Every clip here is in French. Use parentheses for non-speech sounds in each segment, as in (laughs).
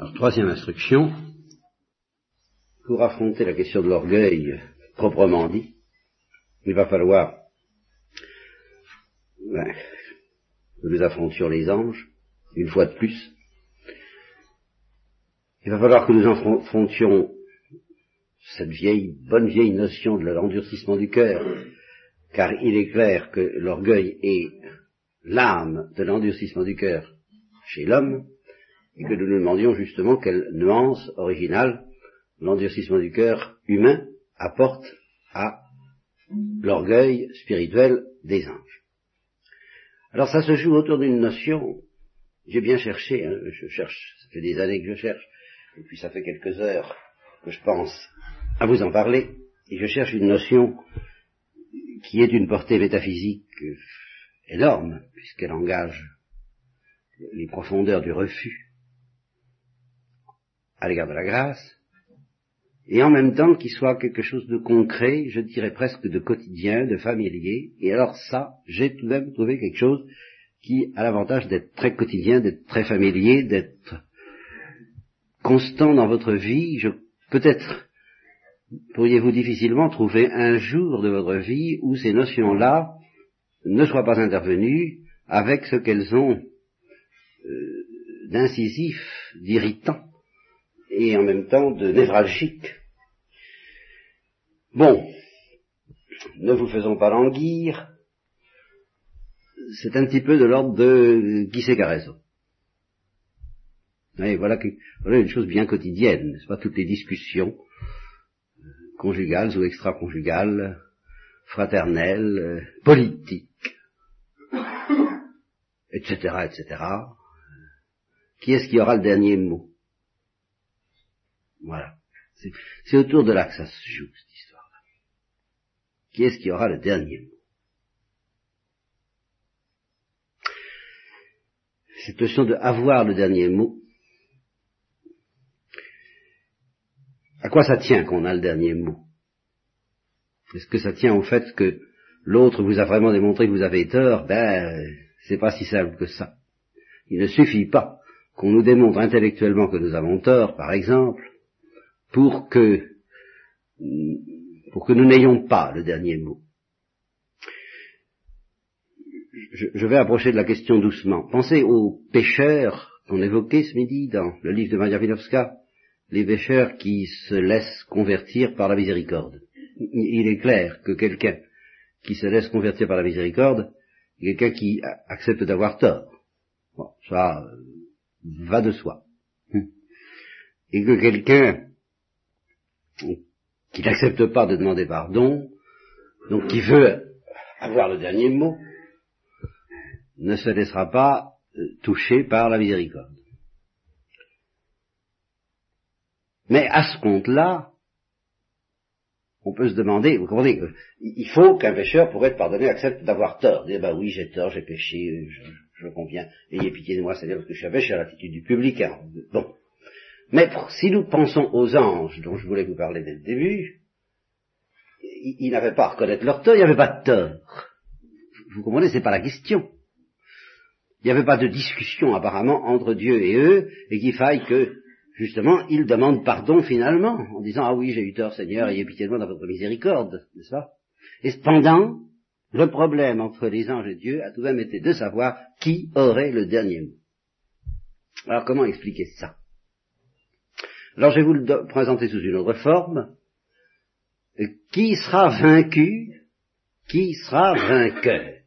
Alors, troisième instruction, pour affronter la question de l'orgueil proprement dit, il va falloir ben, que nous affrontions les anges, une fois de plus. Il va falloir que nous affrontions cette vieille, bonne vieille notion de l'endurcissement du cœur, car il est clair que l'orgueil est l'âme de l'endurcissement du cœur chez l'homme, et que nous nous demandions justement quelle nuance originale l'endurcissement du cœur humain apporte à l'orgueil spirituel des anges. Alors ça se joue autour d'une notion, j'ai bien cherché, hein, je cherche, ça fait des années que je cherche, et puis ça fait quelques heures que je pense à vous en parler, et je cherche une notion qui est d'une portée métaphysique énorme, puisqu'elle engage les profondeurs du refus à l'égard de la grâce, et en même temps qu'il soit quelque chose de concret, je dirais presque de quotidien, de familier, et alors ça, j'ai tout de même trouvé quelque chose qui a l'avantage d'être très quotidien, d'être très familier, d'être constant dans votre vie. Je, peut-être pourriez-vous difficilement trouver un jour de votre vie où ces notions-là ne soient pas intervenues avec ce qu'elles ont euh, d'incisif, d'irritant et en même temps de névralgique. Bon, ne vous faisons pas languir, c'est un petit peu de l'ordre de qui c'est a raison. voilà, voilà une chose bien quotidienne, n'est-ce pas, toutes les discussions conjugales ou extra-conjugales, fraternelles, euh, politiques, etc., etc. Qui est-ce qui aura le dernier mot? Voilà. C'est autour de là que ça se joue, cette histoire-là. Qui est-ce qui aura le dernier mot? Cette notion de avoir le dernier mot, À quoi ça tient qu'on a le dernier mot? Est-ce que ça tient au fait que l'autre vous a vraiment démontré que vous avez tort? Ben, c'est pas si simple que ça. Il ne suffit pas qu'on nous démontre intellectuellement que nous avons tort, par exemple, pour que pour que nous n'ayons pas le dernier mot. Je, vais approcher de la question doucement. Pensez aux pêcheurs qu'on évoquait ce midi dans le livre de Maria les pécheurs qui se laissent convertir par la miséricorde. Il est clair que quelqu'un qui se laisse convertir par la miséricorde, quelqu'un qui accepte d'avoir tort. Bon, ça euh, va de soi. Et que quelqu'un qui n'accepte pas de demander pardon, donc qui veut avoir le dernier mot, ne se laissera pas euh, toucher par la miséricorde. Mais à ce compte-là, on peut se demander, vous comprenez, il faut qu'un pécheur, pour être pardonné, accepte d'avoir tort. Dire, bah oui, j'ai tort, j'ai péché, je, je conviens, ayez pitié de moi, c'est-à-dire parce que je suis un pécheur, l'attitude du publicain. Bon. Mais si nous pensons aux anges dont je voulais vous parler dès le début, ils, n'avaient pas à reconnaître leur tort, il n'y avait pas de tort. Vous comprenez, c'est pas la question. Il n'y avait pas de discussion apparemment entre Dieu et eux, et qu'il faille que justement, il demande pardon finalement, en disant, ah oui, j'ai eu tort Seigneur, ayez pitié de moi dans votre miséricorde, n'est-ce pas? Et cependant, le problème entre les anges et Dieu a tout de même été de savoir qui aurait le dernier mot. Alors comment expliquer ça? Alors je vais vous le présenter sous une autre forme. Qui sera vaincu? Qui sera vainqueur?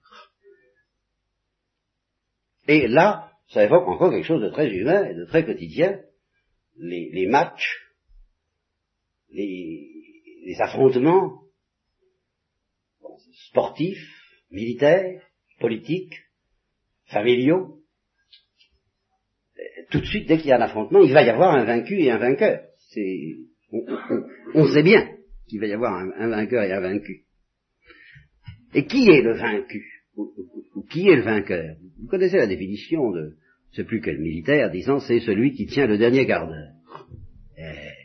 Et là, ça évoque encore quelque chose de très humain et de très quotidien, les, matchs, les, affrontements sportifs, militaires, politiques, familiaux, tout de suite, dès qu'il y a un affrontement, il va y avoir un vaincu et un vainqueur. C'est, on, sait bien qu'il va y avoir un, vainqueur et un vaincu. Et qui est le vaincu ou, qui est le vainqueur? Vous connaissez la définition de, c'est plus que le militaire, disant c'est celui qui tient le dernier quart d'heure. Eh.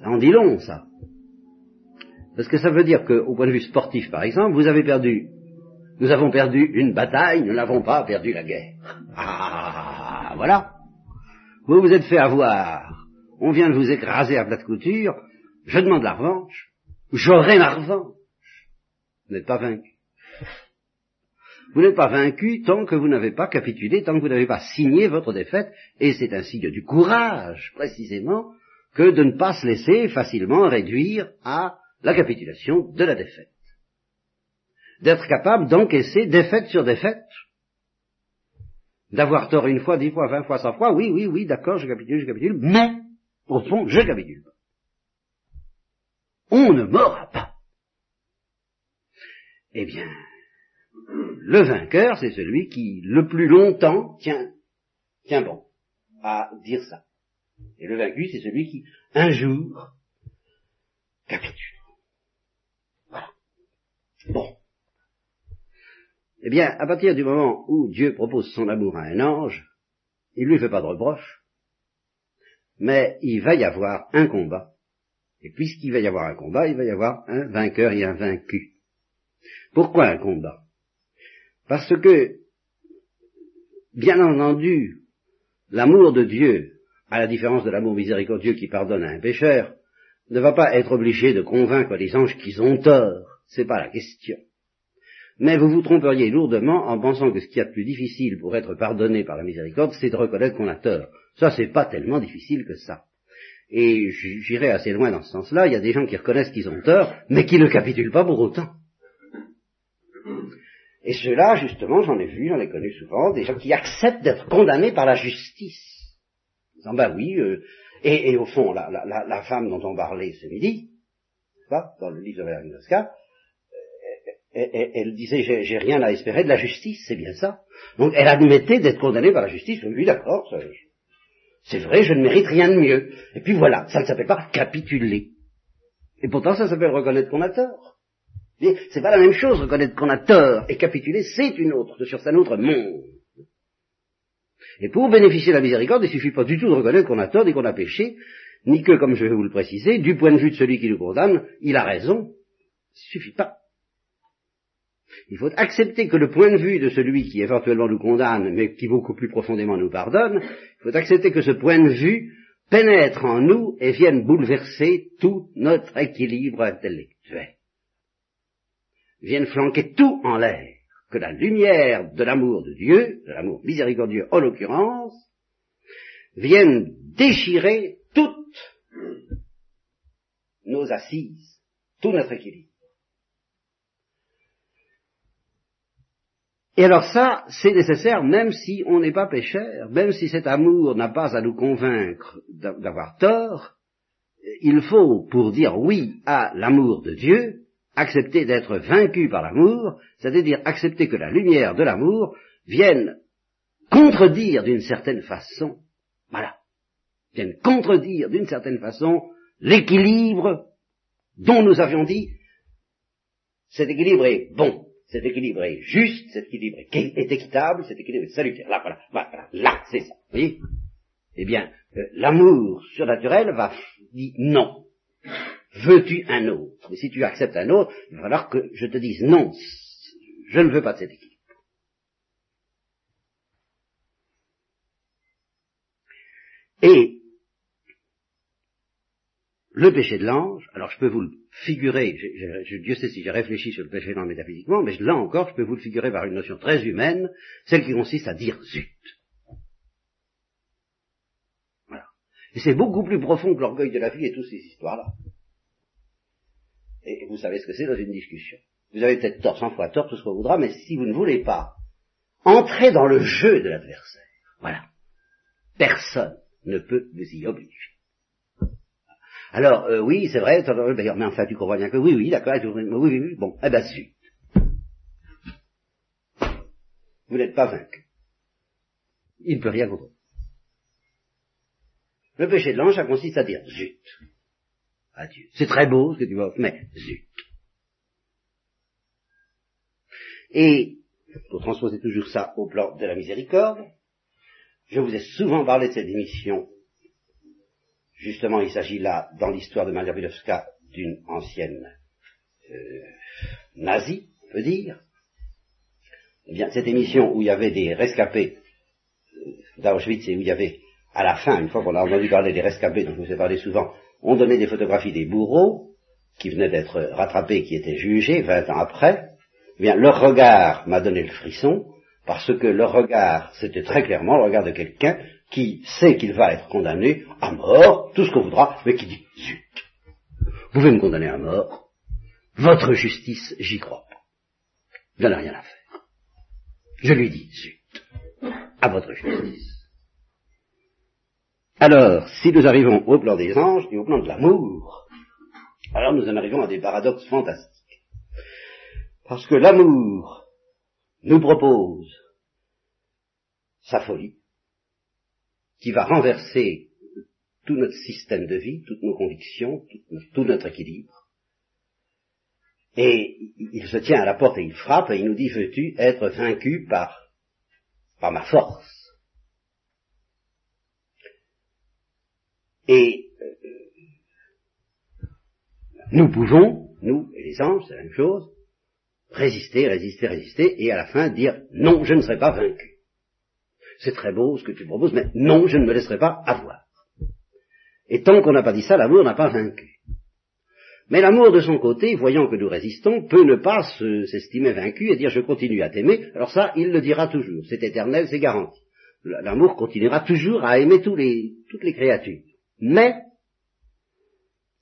Ça en dit long, ça. Parce que ça veut dire qu'au point de vue sportif, par exemple, vous avez perdu, nous avons perdu une bataille, nous n'avons pas perdu la guerre. Ah, voilà. Vous vous êtes fait avoir, on vient de vous écraser à plat de couture, je demande la revanche, j'aurai ma revanche. Vous n'êtes pas vaincu. Vous n'êtes pas vaincu tant que vous n'avez pas capitulé, tant que vous n'avez pas signé votre défaite, et c'est un signe du courage, précisément, que de ne pas se laisser facilement réduire à la capitulation de la défaite. D'être capable d'encaisser défaite sur défaite. D'avoir tort une fois, dix fois, vingt fois, cent fois, oui, oui, oui, d'accord, je capitule, je capitule, mais, au fond, je capitule. On ne m'aura pas. Eh bien, le vainqueur, c'est celui qui, le plus longtemps, tient, tient bon à dire ça. Et le vaincu, c'est celui qui, un jour, capitule. Voilà. Bon. Eh bien, à partir du moment où Dieu propose son amour à un ange, il lui fait pas de reproche, mais il va y avoir un combat. Et puisqu'il va y avoir un combat, il va y avoir un vainqueur et un vaincu. Pourquoi un combat? Parce que, bien entendu, l'amour de Dieu, à la différence de l'amour miséricordieux qui pardonne à un pécheur, ne va pas être obligé de convaincre les anges qu'ils ont tort. C'est pas la question. Mais vous vous tromperiez lourdement en pensant que ce qu'il y a de plus difficile pour être pardonné par la miséricorde, c'est de reconnaître qu'on a tort. Ça, c'est pas tellement difficile que ça. Et j'irai assez loin dans ce sens-là, il y a des gens qui reconnaissent qu'ils ont tort, mais qui ne capitulent pas pour autant. Et ceux-là, justement, j'en ai vu, j'en ai connu souvent, des gens qui acceptent d'être condamnés par la justice. Disant, ben oui, euh, et, au fond, la, la, la, femme dont on parlait ce midi, pas, dans le livre de Valérie elle, disait j'ai rien à espérer de la justice, c'est bien ça. Donc elle admettait d'être condamnée par la justice. Oui, d'accord, c'est vrai, je ne mérite rien de mieux. Et puis voilà, ça ne s'appelle pas capituler. Et pourtant, ça s'appelle reconnaître qu'on a tort. C'est pas la même chose, reconnaître qu'on a tort et capituler, c'est une autre, sur un autre monde. Et pour bénéficier de la miséricorde, il ne suffit pas du tout de reconnaître qu'on a tort et qu'on a péché, ni que, comme je vais vous le préciser, du point de vue de celui qui nous condamne, il a raison. Il ne suffit pas. Il faut accepter que le point de vue de celui qui éventuellement nous condamne, mais qui beaucoup plus profondément nous pardonne, il faut accepter que ce point de vue pénètre en nous et vienne bouleverser tout notre équilibre intellectuel. Vienne flanquer tout en l'air, que la lumière de l'amour de Dieu, de l'amour miséricordieux en l'occurrence, vienne déchirer toutes nos assises, tout notre équilibre. Et alors ça, c'est nécessaire même si on n'est pas pécheur, même si cet amour n'a pas à nous convaincre d'avoir tort, il faut, pour dire oui à l'amour de Dieu, accepter d'être vaincu par l'amour, c'est-à-dire accepter que la lumière de l'amour vienne contredire d'une certaine façon, voilà, vienne contredire d'une certaine façon l'équilibre dont nous avions dit, cet équilibre est bon, cet équilibre est juste, cet équilibre est équitable, cet équilibre est salutaire. Là, voilà, voilà, là, c'est ça. Vous voyez? Eh bien, euh, l'amour surnaturel va dire non. Veux-tu un autre? Et si tu acceptes un autre, il va falloir que je te dise non, je ne veux pas de cet équilibre. Et le péché de l'ange, alors je peux vous le figurer, je, Dieu sait si j'ai réfléchi sur le péché de l'ange métaphysiquement, mais là encore, je peux vous le figurer par une notion très humaine, celle qui consiste à dire zut. Voilà. Et c'est beaucoup plus profond que l'orgueil de la vie et toutes ces histoires-là. Et vous savez ce que c'est dans une discussion. Vous avez peut-être tort, cent fois tort, tout ce qu'on voudra, mais si vous ne voulez pas entrer dans le jeu de l'adversaire, voilà, personne ne peut vous y obliger. Alors, euh, oui, c'est vrai, mais enfin, tu comprends bien que oui, oui, d'accord, oui, oui, oui, bon, eh ben, zut. Vous n'êtes pas vaincu. Il ne peut rien contre Le péché de l'ange, ça consiste à dire zut. Adieu. C'est très beau ce que tu vois, mais zut. Et, pour transposer toujours ça au plan de la miséricorde, je vous ai souvent parlé de cette émission Justement, il s'agit là, dans l'histoire de Maria Wilowska, d'une ancienne euh, nazie, on peut dire. Eh bien, cette émission où il y avait des rescapés d'Auschwitz et où il y avait, à la fin, une fois qu'on a entendu parler des rescapés dont je vous ai parlé souvent, on donnait des photographies des bourreaux qui venaient d'être rattrapés, qui étaient jugés 20 ans après, eh bien, leur regard m'a donné le frisson, parce que leur regard, c'était très clairement le regard de quelqu'un qui sait qu'il va être condamné à mort, tout ce qu'on voudra, mais qui dit, zut, vous pouvez me condamner à mort, votre justice, j'y crois pas. Je n'en ai rien à faire. Je lui dis, zut, à votre justice. Alors, si nous arrivons au plan des anges et au plan de l'amour, alors nous en arrivons à des paradoxes fantastiques. Parce que l'amour nous propose sa folie, qui va renverser tout notre système de vie, toutes nos convictions, tout notre équilibre. Et il se tient à la porte et il frappe et il nous dit, veux-tu être vaincu par, par ma force? Et euh, nous pouvons, nous et les anges, c'est la même chose, résister, résister, résister, et à la fin dire non, je ne serai pas vaincu. C'est très beau ce que tu proposes, mais non, je ne me laisserai pas avoir. Et tant qu'on n'a pas dit ça, l'amour n'a pas vaincu. Mais l'amour de son côté, voyant que nous résistons, peut ne pas s'estimer vaincu et dire je continue à t'aimer. Alors ça, il le dira toujours. C'est éternel, c'est garanti. L'amour continuera toujours à aimer toutes les créatures. Mais,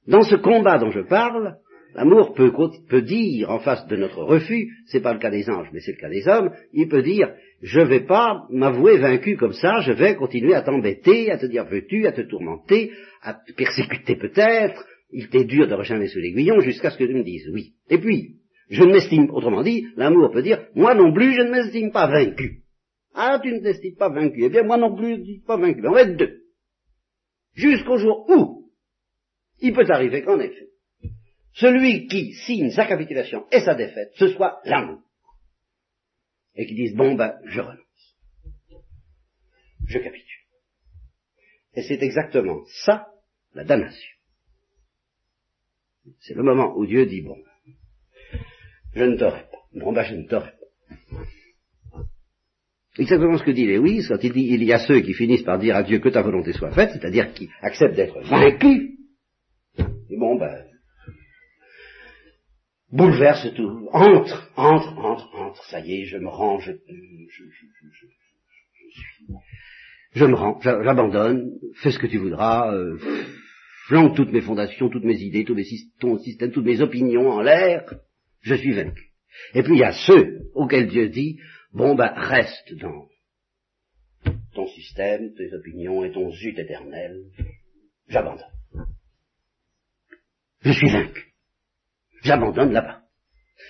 dans ce combat dont je parle, l'amour peut, dire en face de notre refus, c'est pas le cas des anges, mais c'est le cas des hommes, il peut dire, je vais pas m'avouer vaincu comme ça, je vais continuer à t'embêter, à te dire veux-tu, à te tourmenter, à te persécuter peut-être, il t'est dur de rechimer sous l'aiguillon jusqu'à ce que tu me dises oui. Et puis, je ne m'estime, autrement dit, l'amour peut dire, moi non plus, je ne m'estime pas vaincu. Ah, tu ne t'estimes pas vaincu. Eh bien, moi non plus, je ne suis pas vaincu. On va être deux jusqu'au jour où il peut arriver qu'en effet, celui qui signe sa capitulation et sa défaite, ce soit l'amour. Et qui dise, bon ben, je renonce. Je capitule. Et c'est exactement ça, la damnation. C'est le moment où Dieu dit, bon, je ne t'aurai pas. Bon ben, je ne t'aurai pas. Exactement ce que dit Lewis quand il dit il y a ceux qui finissent par dire à Dieu que ta volonté soit faite, c'est-à-dire qui acceptent d'être vaincus. Et bon, ben, bouleverse tout, entre, entre, entre, entre, ça y est, je me rends, je, je, je, je me rends, j'abandonne, fais ce que tu voudras, euh, flanque toutes mes fondations, toutes mes idées, tous mes ton système, toutes mes opinions en l'air, je suis vaincu. Et puis il y a ceux auxquels Dieu dit, Bon, ben, reste dans ton système, tes opinions et ton zut éternel. J'abandonne. Je suis vaincu. J'abandonne là-bas.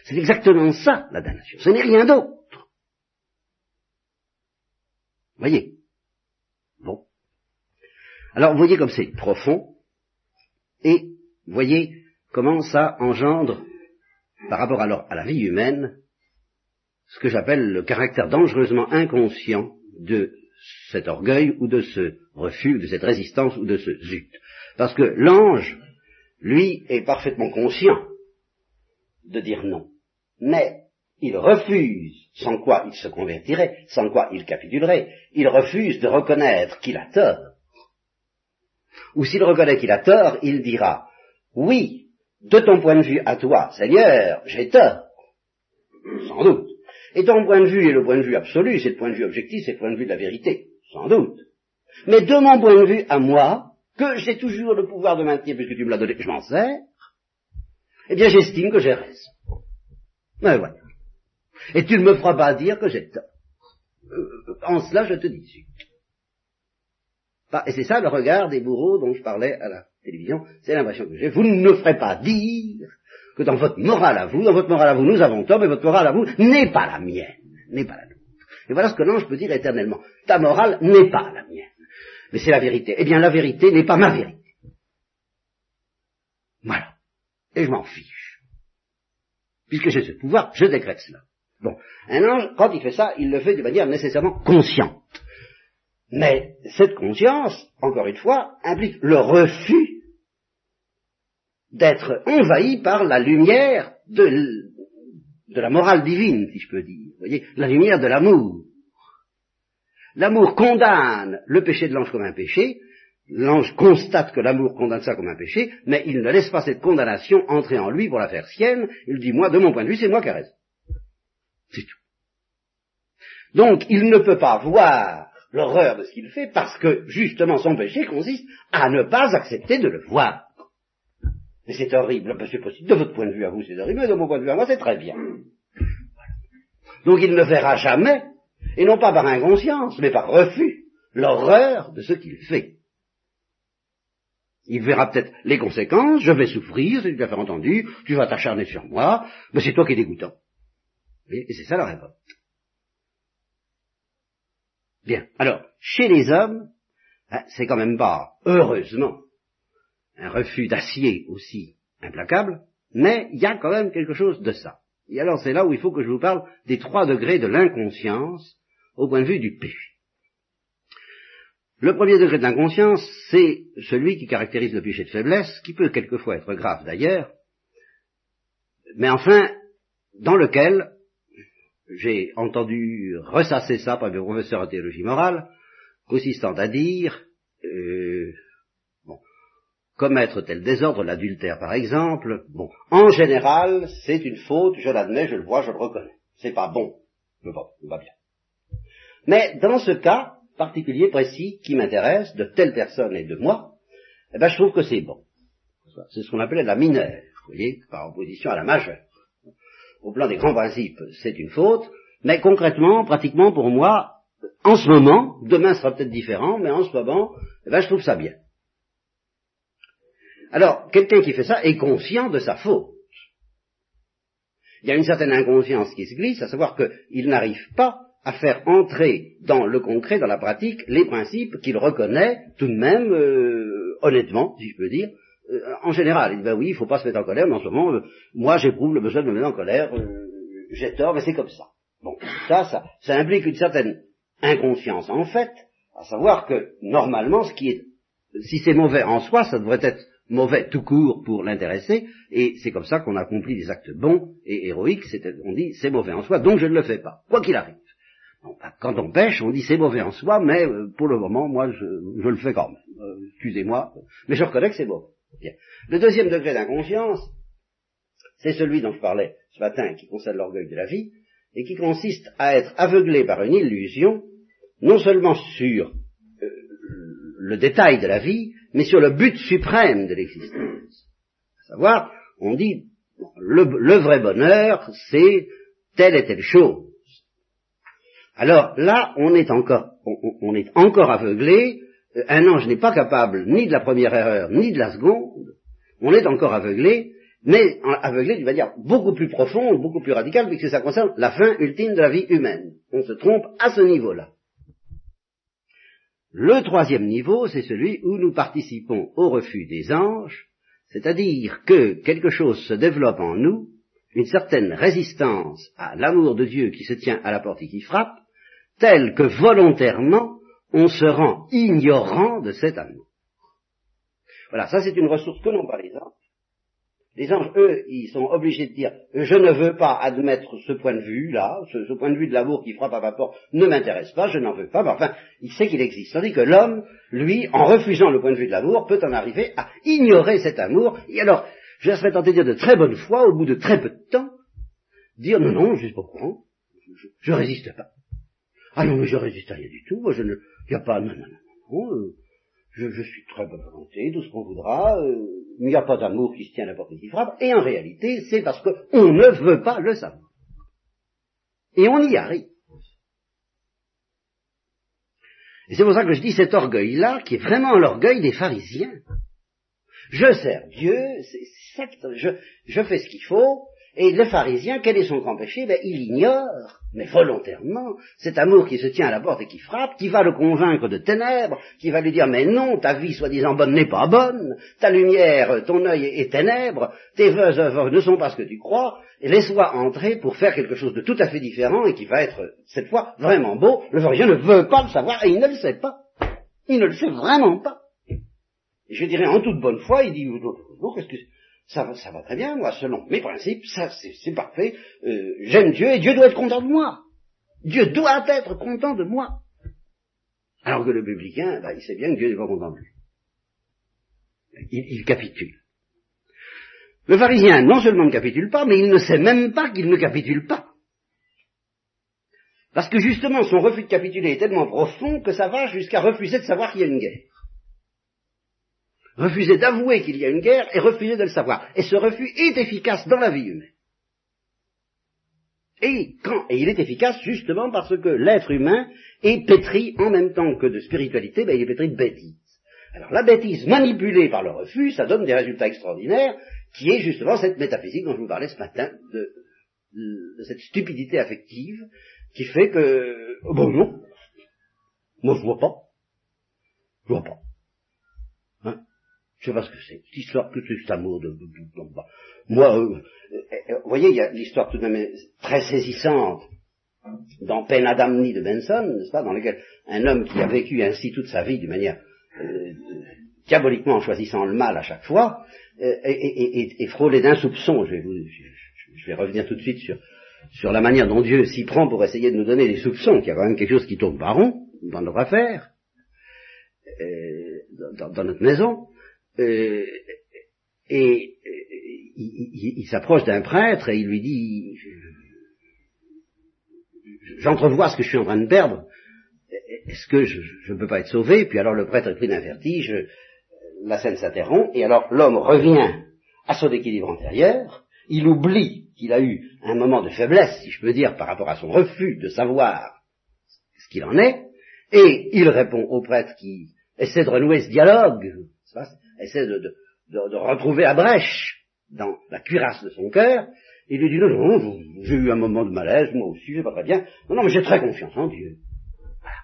C'est exactement ça, la damnation. Ce n'est rien d'autre. Voyez? Bon. Alors, voyez comme c'est profond, et voyez comment ça engendre, par rapport alors à la vie humaine, ce que j'appelle le caractère dangereusement inconscient de cet orgueil ou de ce refus, de cette résistance ou de ce zut. Parce que l'ange, lui, est parfaitement conscient de dire non. Mais il refuse, sans quoi il se convertirait, sans quoi il capitulerait, il refuse de reconnaître qu'il a tort. Ou s'il reconnaît qu'il a tort, il dira, oui, de ton point de vue à toi, Seigneur, j'ai tort. Sans doute. Et ton point de vue est le point de vue absolu, c'est le point de vue objectif, c'est le point de vue de la vérité, sans doute. Mais de mon point de vue à moi, que j'ai toujours le pouvoir de maintenir puisque tu me l'as donné, je m'en sers, eh bien j'estime que j'ai raison. Mais voilà. Et tu ne me feras pas dire que j'ai tort. Euh, en cela, je te dis. Et c'est ça le regard des bourreaux dont je parlais à la télévision, c'est l'impression que j'ai. Vous ne me ferez pas dire que dans votre morale à vous, dans votre morale à vous, nous avons tort, mais votre morale à vous n'est pas la mienne, n'est pas la nôtre. Et voilà ce que l'ange peut dire éternellement. Ta morale n'est pas la mienne. Mais c'est la vérité. Eh bien, la vérité n'est pas ma vérité. Voilà. Et je m'en fiche. Puisque j'ai ce pouvoir, je décrète cela. Bon. Un ange, quand il fait ça, il le fait de manière nécessairement consciente. Mais cette conscience, encore une fois, implique le refus d'être envahi par la lumière de, la morale divine, si je peux dire. Vous voyez, la lumière de l'amour. L'amour condamne le péché de l'ange comme un péché, l'ange constate que l'amour condamne ça comme un péché, mais il ne laisse pas cette condamnation entrer en lui pour la faire sienne, il dit, moi, de mon point de vue, c'est moi qui ai. C'est tout. Donc, il ne peut pas voir l'horreur de ce qu'il fait parce que, justement, son péché consiste à ne pas accepter de le voir. Mais c'est horrible, c'est possible. De votre point de vue à vous, c'est horrible, mais de mon point de vue à moi, c'est très bien. Donc il ne verra jamais, et non pas par inconscience, mais par refus, l'horreur de ce qu'il fait. Il verra peut-être les conséquences, je vais souffrir, c'est tout à fait entendu, tu vas t'acharner sur moi, mais c'est toi qui es dégoûtant. Et c'est ça la révolte. Bien. Alors, chez les hommes, hein, c'est quand même pas, heureusement, un refus d'acier aussi implacable, mais il y a quand même quelque chose de ça. Et alors c'est là où il faut que je vous parle des trois degrés de l'inconscience au point de vue du péché. Le premier degré de l'inconscience, c'est celui qui caractérise le péché de faiblesse, qui peut quelquefois être grave d'ailleurs, mais enfin, dans lequel j'ai entendu ressasser ça par mes professeurs en théologie morale, consistant à dire, euh, bon, commettre tel désordre, l'adultère par exemple, bon, en général, c'est une faute, je l'admets, je le vois, je le reconnais. C'est pas bon, mais bon, va bien. Mais dans ce cas particulier, précis, qui m'intéresse, de telle personne et de moi, eh ben, je trouve que c'est bon. C'est ce qu'on appelait la mineure, vous voyez, par opposition à la majeure au plan des grands principes, c'est une faute, mais concrètement, pratiquement pour moi, en ce moment, demain sera peut-être différent, mais en ce moment, eh ben, je trouve ça bien. Alors, quelqu'un qui fait ça est conscient de sa faute. Il y a une certaine inconscience qui se glisse, à savoir qu'il n'arrive pas à faire entrer dans le concret, dans la pratique, les principes qu'il reconnaît tout de même, euh, honnêtement, si je peux dire, euh, en général, il dit, ben oui, il faut pas se mettre en colère, mais en ce moment, euh, moi j'éprouve le besoin de me mettre en colère, euh, j'ai tort, mais c'est comme ça. Bon, ça, ça, ça implique une certaine inconscience en fait, à savoir que normalement, ce qui est, si c'est mauvais en soi, ça devrait être mauvais tout court pour l'intéresser, et c'est comme ça qu'on accomplit des actes bons et héroïques, on dit c'est mauvais en soi, donc je ne le fais pas, quoi qu'il arrive. Ben, quand on pêche, on dit c'est mauvais en soi, mais pour le moment, moi, je, le fais quand même. Excusez-moi, mais je reconnais que c'est mauvais. Le deuxième degré d'inconscience, c'est celui dont je parlais ce matin, qui concerne l'orgueil de la vie, et qui consiste à être aveuglé par une illusion, non seulement sur euh, le détail de la vie, mais sur le but suprême de l'existence. À savoir, on dit, le, vrai bonheur, c'est telle et telle chose. Alors là, on est encore, on est encore aveuglé euh, un ange n'est pas capable ni de la première erreur, ni de la seconde, on est encore aveuglé, mais aveuglé d'une manière beaucoup plus profonde, beaucoup plus radicale, puisque ça concerne la fin ultime de la vie humaine. On se trompe à ce niveau-là. Le troisième niveau, c'est celui où nous participons au refus des anges, c'est-à-dire que quelque chose se développe en nous, une certaine résistance à l'amour de Dieu qui se tient à la porte et qui frappe, telle que volontairement on se rend ignorant de cet amour. Voilà, ça c'est une ressource que n'ont pas les anges. Les anges, eux, ils sont obligés de dire je ne veux pas admettre ce point de vue-là, ce, point de vue de l'amour qui frappe à ma porte ne m'intéresse pas, je n'en veux pas, mais enfin, il sait qu'il existe. Tandis que l'homme, lui, en refusant le point de vue de l'amour, peut en arriver à ignorer cet amour, et alors, je serais tenté de dire de très bonne foi, au bout de très peu de temps, dire non, non, je suis pas au courant, je, résiste pas. Ah non, mais je résiste à rien du tout, moi je ne, il a pas, non, non, non, euh, je, je, suis très bonne volonté, tout ce qu'on voudra, euh, il n'y a pas d'amour qui se tient à la porte qui frappe, et en réalité, c'est parce qu'on ne veut pas le savoir. Et on y arrive. Et c'est pour ça que je dis cet orgueil-là, qui est vraiment l'orgueil des pharisiens. Je sers Dieu, je, je fais ce qu'il faut, et le pharisien, quel est son grand péché? Ben, Il ignore, mais volontairement, cet amour qui se tient à la porte et qui frappe, qui va le convaincre de ténèbres, qui va lui dire mais non, ta vie soi-disant bonne n'est pas bonne, ta lumière, ton œil est ténèbre, tes œuvres ne sont pas ce que tu crois, et laisse-toi entrer pour faire quelque chose de tout à fait différent et qui va être, cette fois, vraiment beau. Le pharisien ne veut pas le savoir et il ne le sait pas. Il ne le sait vraiment pas. Je dirais en toute bonne foi, il dit, qu'est-ce que ça va, ça va très bien, moi, selon mes principes, ça c'est parfait, euh, j'aime Dieu et Dieu doit être content de moi. Dieu doit être content de moi. Alors que le publicain, bah, il sait bien que Dieu n'est pas content de lui. Il, il capitule. Le pharisien non seulement ne capitule pas, mais il ne sait même pas qu'il ne capitule pas. Parce que justement, son refus de capituler est tellement profond que ça va jusqu'à refuser de savoir qu'il y a une guerre. Refuser d'avouer qu'il y a une guerre et refuser de le savoir. Et ce refus est efficace dans la vie humaine. Et, quand, et il est efficace justement parce que l'être humain est pétri en même temps que de spiritualité, ben il est pétri de bêtise. Alors la bêtise manipulée par le refus, ça donne des résultats extraordinaires, qui est justement cette métaphysique dont je vous parlais ce matin, de, de cette stupidité affective, qui fait que, oh bon non, moi je vois pas, je vois pas. Hein? Je sais pas ce que c'est, cette histoire, tout ce amour de, moi, euh, euh, vous voyez, il y a l'histoire tout de même très saisissante dans Penadamni de Benson, n'est-ce pas, dans lequel un homme qui a vécu ainsi toute sa vie d'une manière euh, diaboliquement en choisissant le mal à chaque fois, est, frôlé d'un soupçon. Je vais, vous, je vais revenir tout de suite sur, sur la manière dont Dieu s'y prend pour essayer de nous donner des soupçons, qu'il y a quand même quelque chose qui tourne pas rond dans affaires, dans, dans, notre maison, et, et il, s'approche d'un prêtre et il lui dit j'entrevois ce que je suis en train de perdre. Est-ce que je ne peux pas être sauvé? Puis alors le prêtre est pris d'un vertige, la scène s'interrompt, et alors l'homme revient à son équilibre antérieur, il oublie qu'il a eu un moment de faiblesse, si je peux dire, par rapport à son refus de savoir ce qu'il en est, et il répond au prêtre qui essaie de renouer ce dialogue, essaie de, de retrouver la brèche dans la cuirasse de son cœur, il lui dit, non, non, j'ai eu un moment de malaise, moi aussi, j'ai pas très bien. Non, non, mais j'ai très confiance en Dieu. Voilà.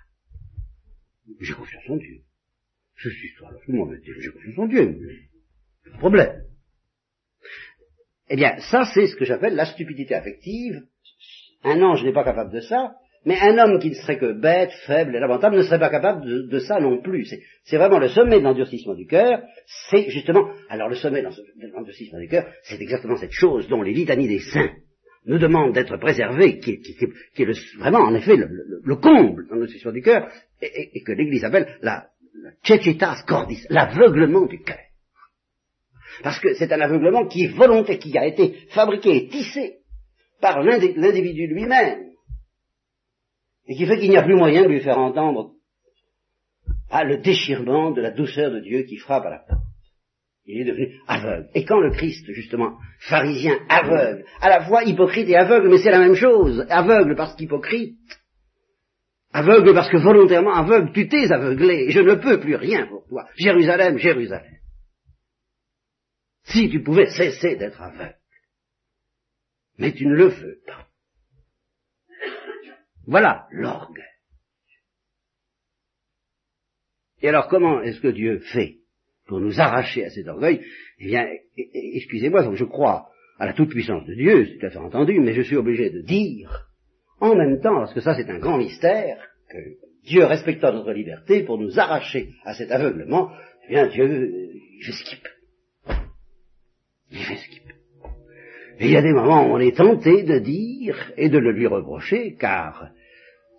J'ai confiance en Dieu. Je suis toi, là, j'ai confiance en Dieu. De problème. Eh bien, ça, c'est ce que j'appelle la stupidité affective. Un ange n'est pas capable de ça, mais un homme qui ne serait que bête, faible et lamentable ne serait pas capable de, ça non plus. C'est vraiment le sommet de l'endurcissement du cœur. C'est justement, alors le sommet de l'endurcissement du cœur, c'est exactement cette chose dont les litanies des saints nous demandent d'être préservés, qui, est vraiment en effet le, comble de l'endurcissement du cœur, et, que l'Église appelle la, la cordis, l'aveuglement du cœur. Parce que c'est un aveuglement qui est volontaire, qui a été fabriqué et tissé par l'individu lui-même et qui fait qu'il n'y a plus moyen de lui faire entendre ah, le déchirement de la douceur de Dieu qui frappe à la porte. Il est devenu aveugle. Et quand le Christ, justement, pharisien, aveugle, à la fois hypocrite et aveugle, mais c'est la même chose, aveugle parce qu'hypocrite, aveugle parce que volontairement aveugle, tu t'es aveuglé, je ne peux plus rien pour toi. Jérusalem, Jérusalem. Si tu pouvais cesser d'être aveugle. Mais tu ne le veux pas. Voilà l'orgue. Et alors comment est-ce que Dieu fait pour nous arracher à cet orgueil? Eh bien, excusez-moi, je crois à la toute-puissance de Dieu, c'est tout à fait entendu, mais je suis obligé de dire, en même temps, parce que ça c'est un grand mystère, que Dieu respectant notre liberté pour nous arracher à cet aveuglement, eh bien Dieu, il fait skip. Et il y a des moments où on est tenté de dire et de le lui reprocher, car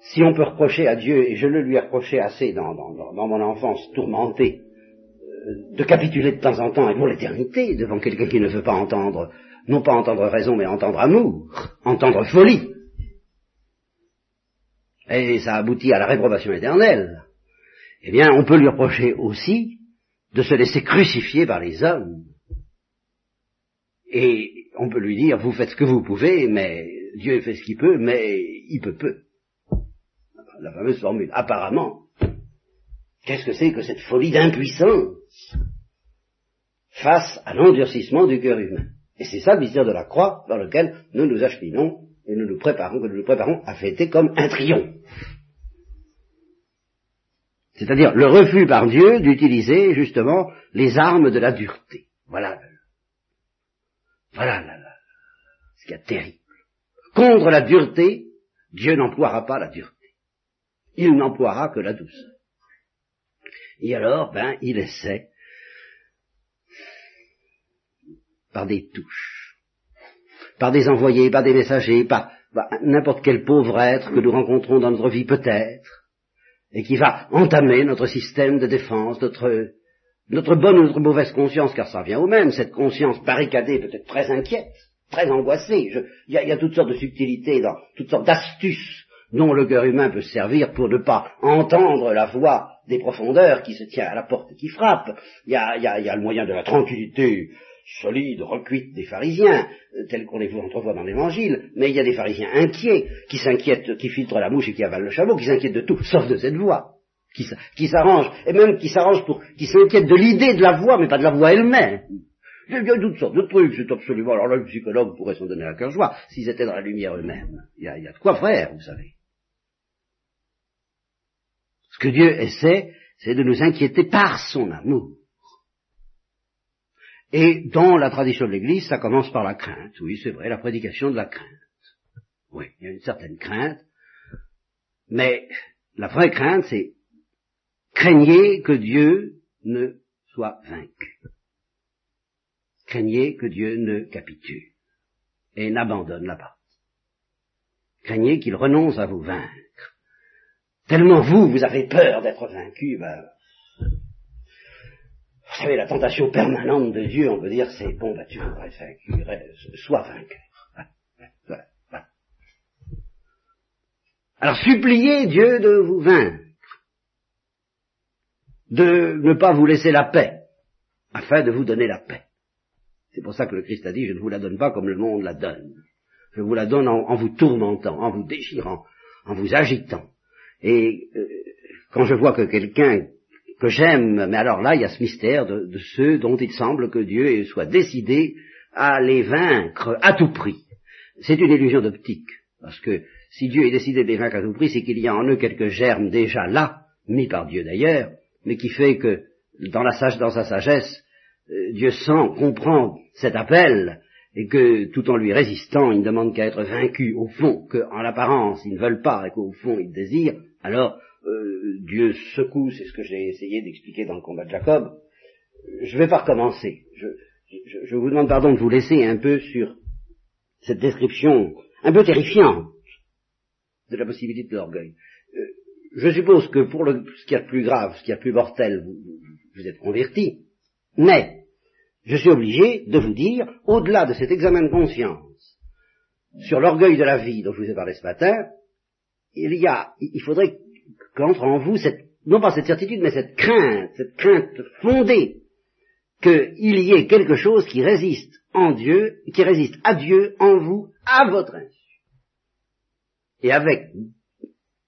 si on peut reprocher à Dieu, et je le lui ai reproché assez dans, mon enfance tourmentée, euh, de capituler de temps en temps et pour l'éternité devant quelqu'un qui ne veut pas entendre, non pas entendre raison, mais entendre amour, entendre folie. Et ça aboutit à la réprobation éternelle. Eh bien, on peut lui reprocher aussi de se laisser crucifier par les hommes. Et on peut lui dire, vous faites ce que vous pouvez, mais Dieu fait ce qu'il peut, mais il peut peu la fameuse formule. Apparemment, qu'est-ce que c'est que cette folie d'impuissance face à l'endurcissement du cœur humain? Et c'est ça le mystère de la croix dans lequel nous nous acheminons et nous nous préparons, que nous nous préparons à fêter comme un triomphe. C'est-à-dire le refus par Dieu d'utiliser justement les armes de la dureté. Voilà. Voilà ce qu'il y a terrible. Contre la dureté, Dieu n'emploiera pas la dureté il n'emploiera que la douceur. Et alors, ben, il essaie, par des touches, par des envoyés, par des messagers, par, n'importe quel pauvre être que nous rencontrons dans notre vie peut-être, et qui va entamer notre système de défense, notre, notre bonne ou notre mauvaise conscience, car ça vient au même, cette conscience barricadée, peut-être très inquiète, très angoissée. Il y, a toutes sortes de subtilités, dans, toutes sortes d'astuces dont le cœur humain peut se servir pour ne pas entendre la voix des profondeurs qui se tient à la porte et qui frappe. Il y a, le moyen de la tranquillité solide, recuite des pharisiens, euh, tels qu'on les entrevoit dans l'évangile, mais il y a des pharisiens inquiets, qui s'inquiètent, qui filtrent la mouche et qui avalent le chameau, qui s'inquiètent de tout, sauf de cette voix, qui, s'arrangent, et même qui s'arrangent pour, qui s'inquiètent de l'idée de la voix, mais pas de la voix elle-même. Il y a toutes sortes de trucs, c'est absolument, alors là, le psychologue pourrait s'en donner à cœur joie, s'ils étaient dans la lumière eux-mêmes. Il y, a, il y a de quoi faire, vous savez. Ce que Dieu essaie, c'est de nous inquiéter par son amour. Et dans la tradition de l'Église, ça commence par la crainte. Oui, c'est vrai, la prédication de la crainte. Oui, il y a une certaine crainte. Mais la vraie crainte, c'est craignez que Dieu ne soit vaincu. Craignez que Dieu ne capitule et n'abandonne la partie. Craignez qu'il renonce à vous vaincre. Tellement vous, vous avez peur d'être vaincu, ben, vous savez, la tentation permanente de Dieu, on peut dire, c'est bon, bah, tu veux pas être vaincu, (laughs) sois vainqueur. Alors suppliez Dieu de vous vaincre, de ne pas vous laisser la paix, afin de vous donner la paix. C'est pour ça que le Christ a dit, je ne vous la donne pas comme le monde la donne. Je vous la donne en, vous tourmentant, en vous déchirant, en vous agitant. Et euh, quand je vois que quelqu'un que j'aime, mais alors là, il y a ce mystère de, ceux dont il semble que Dieu soit décidé à les vaincre à tout prix. C'est une illusion d'optique, parce que si Dieu est décidé de les vaincre à tout prix, c'est qu'il y a en eux quelques germes déjà là, mis par Dieu d'ailleurs, mais qui fait que dans, la sage, dans sa sagesse, euh, Dieu sent, comprend cet appel, et que tout en lui résistant, il ne demande qu'à être vaincu au fond, qu'en l'apparence ils ne veulent pas et qu'au fond ils désirent, alors euh, Dieu secoue, c'est ce que j'ai essayé d'expliquer dans le combat de Jacob. Je ne vais pas recommencer. Je, vous demande pardon de vous laisser un peu sur cette description un peu terrifiante de la possibilité de l'orgueil. Je suppose que pour le, ce qui est plus grave, ce qui est plus mortel, vous, vous êtes converti, mais je suis obligé de vous dire, au-delà de cet examen de conscience sur l'orgueil de la vie dont je vous ai parlé ce matin, il y a, il faudrait qu'entre en vous cette, non pas cette certitude, mais cette crainte, cette crainte fondée qu'il y ait quelque chose qui résiste en Dieu, qui résiste à Dieu, en vous, à votre insu. Et avec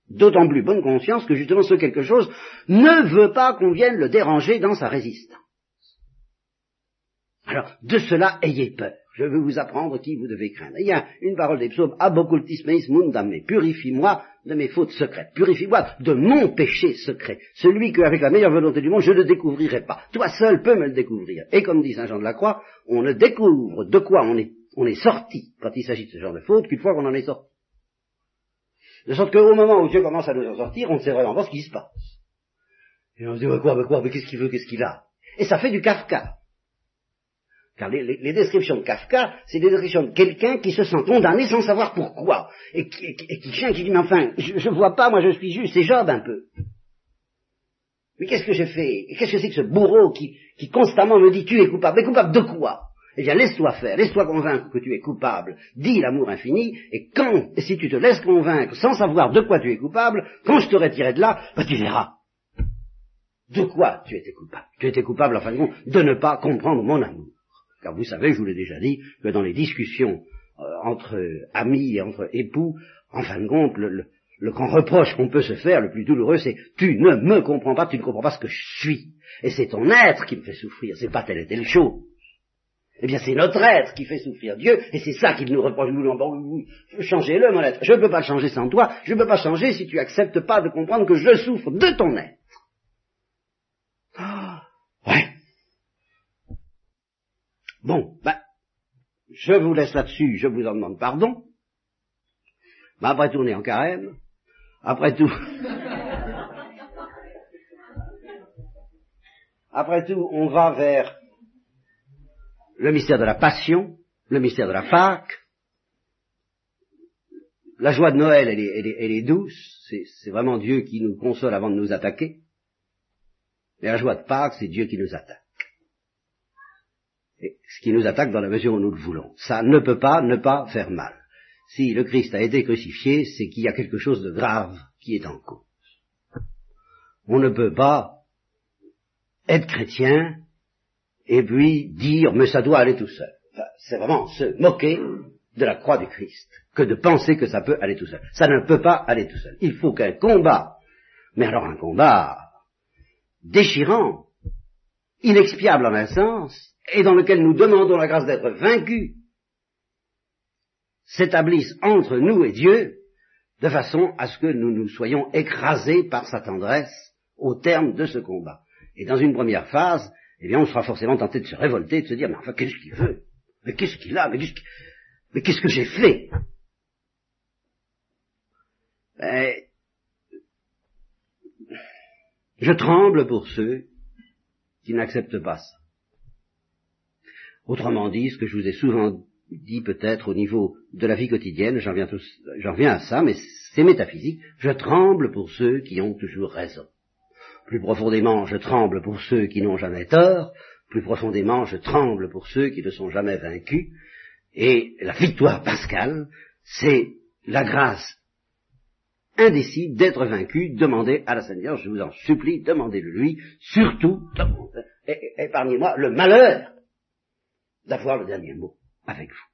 d'autant plus bonne conscience que justement ce quelque chose ne veut pas qu'on vienne le déranger dans sa résistance. Alors, de cela, ayez peur. Je veux vous apprendre qui vous devez craindre. Il y a une parole des psaumes, Abocultis meis mundame, purifie-moi de mes fautes secrètes, purifie-moi de mon péché secret, celui que, avec la meilleure volonté du monde, je ne découvrirai pas. Toi seul peux me le découvrir. Et comme dit Saint Jean de la Croix, on ne découvre de quoi on est, on est sorti quand il s'agit de ce genre de faute qu'une fois qu'on en est sorti. De sorte qu'au moment où Dieu commence à nous en sortir, on ne sait vraiment pas ce qui se passe. Et on se dit, mais quoi, mais quoi, mais qu'est-ce qu'il veut, qu'est-ce qu'il a? Et ça fait du Kafka. Car les, descriptions de Kafka, c'est des descriptions de quelqu'un qui se sent condamné sans savoir pourquoi. Et qui, tient, qui dit, mais enfin, je ne vois pas, moi je suis juste, c'est Job un peu. Mais qu'est-ce que j'ai fait? Qu'est-ce que c'est que ce bourreau qui, constamment me dit, tu es coupable Mais coupable de quoi? Eh bien, laisse-toi faire, laisse-toi convaincre que tu es coupable. Dis l'amour infini, et quand, et si tu te laisses convaincre sans savoir de quoi tu es coupable, quand je t'aurai tiré de là, bah, tu verras. De quoi tu étais coupable? Tu étais coupable, en fin de compte, de ne pas comprendre mon amour. Car vous savez, je vous l'ai déjà dit, que dans les discussions euh, entre amis et entre époux, en fin de compte, le, grand reproche qu'on peut se faire, le plus douloureux, c'est tu ne me comprends pas, tu ne comprends pas ce que je suis. Et c'est ton être qui me fait souffrir, c'est pas telle et telle chose. Eh bien, c'est notre être qui fait souffrir Dieu, et c'est ça qu'il nous reproche. Nous, bon, changez-le, mon être. Je ne peux pas changer sans toi. Je ne peux pas changer si tu acceptes pas de comprendre que je souffre de ton être. Bon, ben, je vous laisse là-dessus, je vous en demande pardon. Mais après tout, on est en carême. Après tout. (laughs) après tout, on va vers le mystère de la passion, le mystère de la Pâque, la joie de Noël, elle est, elle est douce, c'est vraiment Dieu qui nous console avant de nous attaquer. Et la joie de Pâques, c'est Dieu qui nous attaque. Et ce qui nous attaque dans la mesure où nous le voulons. Ça ne peut pas ne pas faire mal. Si le Christ a été crucifié, c'est qu'il y a quelque chose de grave qui est en cause. On ne peut pas être chrétien et puis dire mais ça doit aller tout seul. c'est vraiment se moquer de la croix du Christ que de penser que ça peut aller tout seul. Ça ne peut pas aller tout seul. Il faut qu'un combat, mais alors un combat déchirant, inexpiable en un sens, et dans lequel nous demandons la grâce d'être vaincus, s'établisse entre nous et Dieu, de façon à ce que nous nous soyons écrasés par sa tendresse au terme de ce combat. Et dans une première phase, eh bien, on sera forcément tenté de se révolter, de se dire, mais enfin, qu'est-ce qu'il veut? Mais qu'est-ce qu'il a? Mais qu'est-ce que j'ai fait? Ben, Je tremble pour ceux qui n'acceptent pas ça. Autrement dit, ce que je vous ai souvent dit peut-être au niveau de la vie quotidienne, j'en viens à ça, mais c'est métaphysique, je tremble pour ceux qui ont toujours raison. Plus profondément, je tremble pour ceux qui n'ont jamais tort, plus profondément, je tremble pour ceux qui ne sont jamais vaincus, et la victoire pascale, c'est la grâce indécis d'être vaincu, demandez à la Seigneur, je vous en supplie, demandez-le lui, surtout, épargnez-moi le malheur d'avoir le dernier mot avec vous.